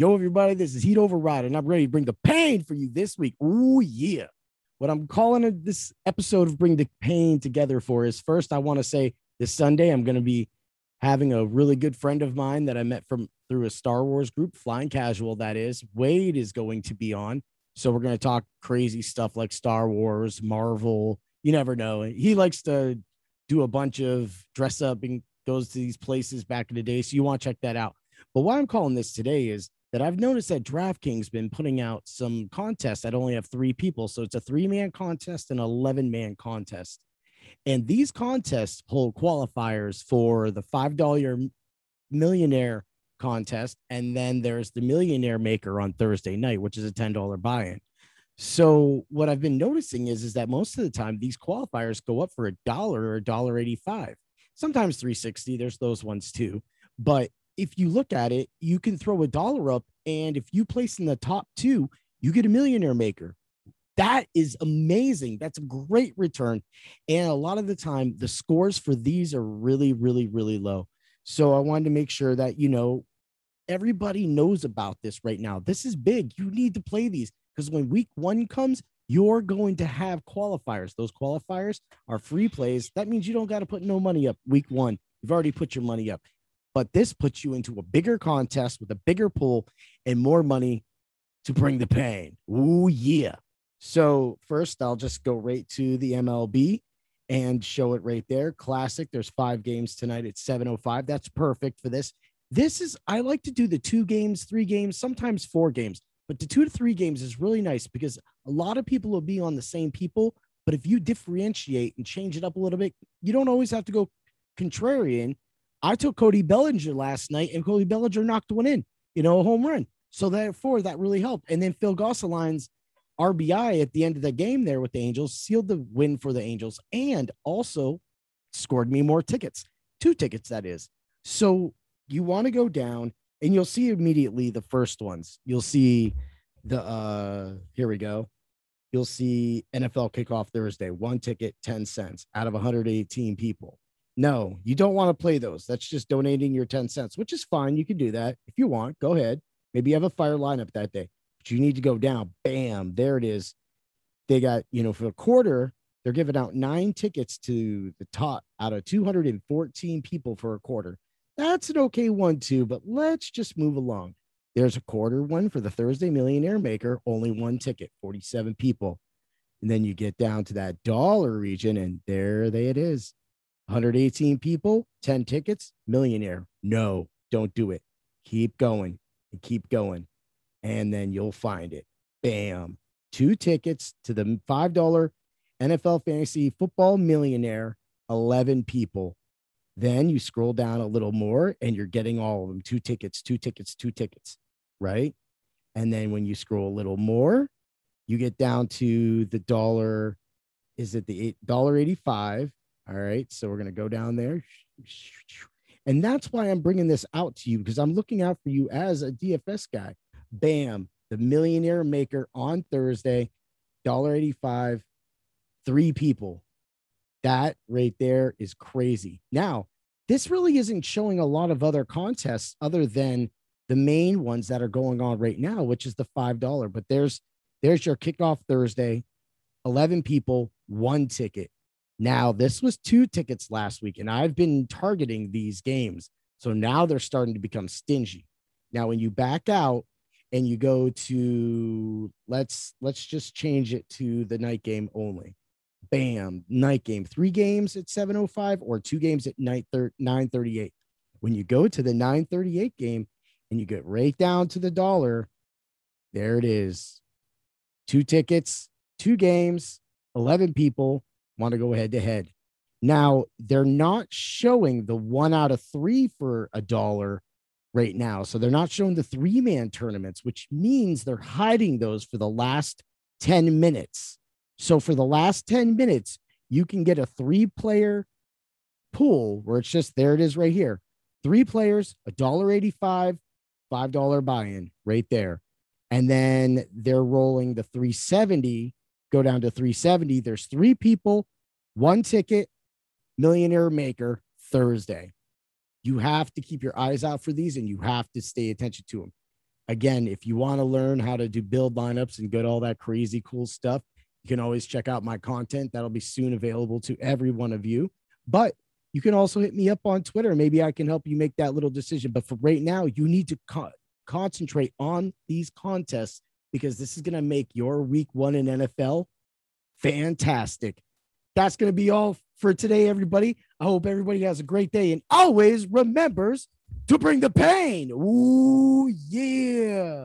Yo, everybody, this is Heat Override, and I'm ready to bring the pain for you this week. Ooh, yeah. What I'm calling this episode of Bring the Pain Together for is first, I want to say this Sunday, I'm going to be having a really good friend of mine that I met from through a Star Wars group, Flying Casual, that is. Wade is going to be on. So we're going to talk crazy stuff like Star Wars, Marvel. You never know. He likes to do a bunch of dress up and goes to these places back in the day. So you want to check that out. But why I'm calling this today is that I've noticed that DraftKings been putting out some contests that only have three people. So it's a three man contest and 11 man contest. And these contests hold qualifiers for the $5 millionaire contest. And then there's the millionaire maker on Thursday night, which is a $10 buy in. So what I've been noticing is, is that most of the time these qualifiers go up for a dollar or a dollar 85, sometimes 360. There's those ones too. But if you look at it, you can throw a dollar up, and if you place in the top two, you get a millionaire maker. That is amazing. That's a great return. And a lot of the time, the scores for these are really, really, really low. So I wanted to make sure that, you know, everybody knows about this right now. This is big. You need to play these because when week one comes, you're going to have qualifiers. Those qualifiers are free plays. That means you don't got to put no money up week one. You've already put your money up but this puts you into a bigger contest with a bigger pool and more money to bring the pain. Ooh, yeah. So, first, I'll just go right to the MLB and show it right there. Classic. There's five games tonight at 7:05. That's perfect for this. This is I like to do the two games, three games, sometimes four games, but the two to three games is really nice because a lot of people will be on the same people. But if you differentiate and change it up a little bit, you don't always have to go contrarian I took Cody Bellinger last night, and Cody Bellinger knocked one in, you know, a home run. So therefore, that really helped. And then Phil Gosselin's RBI at the end of the game there with the Angels sealed the win for the Angels, and also scored me more tickets, two tickets that is. So you want to go down, and you'll see immediately the first ones. You'll see the uh here we go. You'll see NFL kickoff Thursday, one ticket, 10 cents out of 118 people. No, you don't want to play those. That's just donating your 10 cents, which is fine. You can do that if you want. Go ahead. Maybe you have a fire lineup that day, but you need to go down. Bam, there it is. They got, you know, for a quarter, they're giving out nine tickets to the top out of 214 people for a quarter. That's an okay one, too, but let's just move along. There's a quarter one for the Thursday Millionaire Maker, only one ticket, 47 people. And then you get down to that dollar region, and there they it is. 118 people, 10 tickets, millionaire. No, don't do it. Keep going and keep going. And then you'll find it. Bam. Two tickets to the $5 NFL fantasy football millionaire, 11 people. Then you scroll down a little more and you're getting all of them two tickets, two tickets, two tickets, right? And then when you scroll a little more, you get down to the dollar, is it the dollar 85 all right. So we're going to go down there. And that's why I'm bringing this out to you because I'm looking out for you as a DFS guy. Bam, the millionaire maker on Thursday, $1.85, three people. That right there is crazy. Now, this really isn't showing a lot of other contests other than the main ones that are going on right now, which is the $5. But there's there's your kickoff Thursday, 11 people, one ticket. Now, this was two tickets last week, and I've been targeting these games. So now they're starting to become stingy. Now, when you back out and you go to let's let's just change it to the night game only. Bam, night game, three games at 705 or two games at night 938. When you go to the 938 game and you get right down to the dollar, there it is. Two tickets, two games, 11 people, want to go head to head. Now, they're not showing the one out of three for a dollar right now. So they're not showing the three man tournaments, which means they're hiding those for the last 10 minutes. So for the last 10 minutes, you can get a three player pool where it's just there it is right here. Three players, a dollar 85, $5 buy in right there. And then they're rolling the 370 go down to 370. There's three people, one ticket, millionaire maker Thursday. You have to keep your eyes out for these and you have to stay attention to them. Again, if you want to learn how to do build lineups and get all that crazy cool stuff, you can always check out my content. That'll be soon available to every one of you. But you can also hit me up on Twitter. Maybe I can help you make that little decision. But for right now, you need to co- concentrate on these contests because this is going to make your week one in NFL fantastic. That's going to be all for today, everybody. I hope everybody has a great day and always remembers to bring the pain. Ooh, yeah.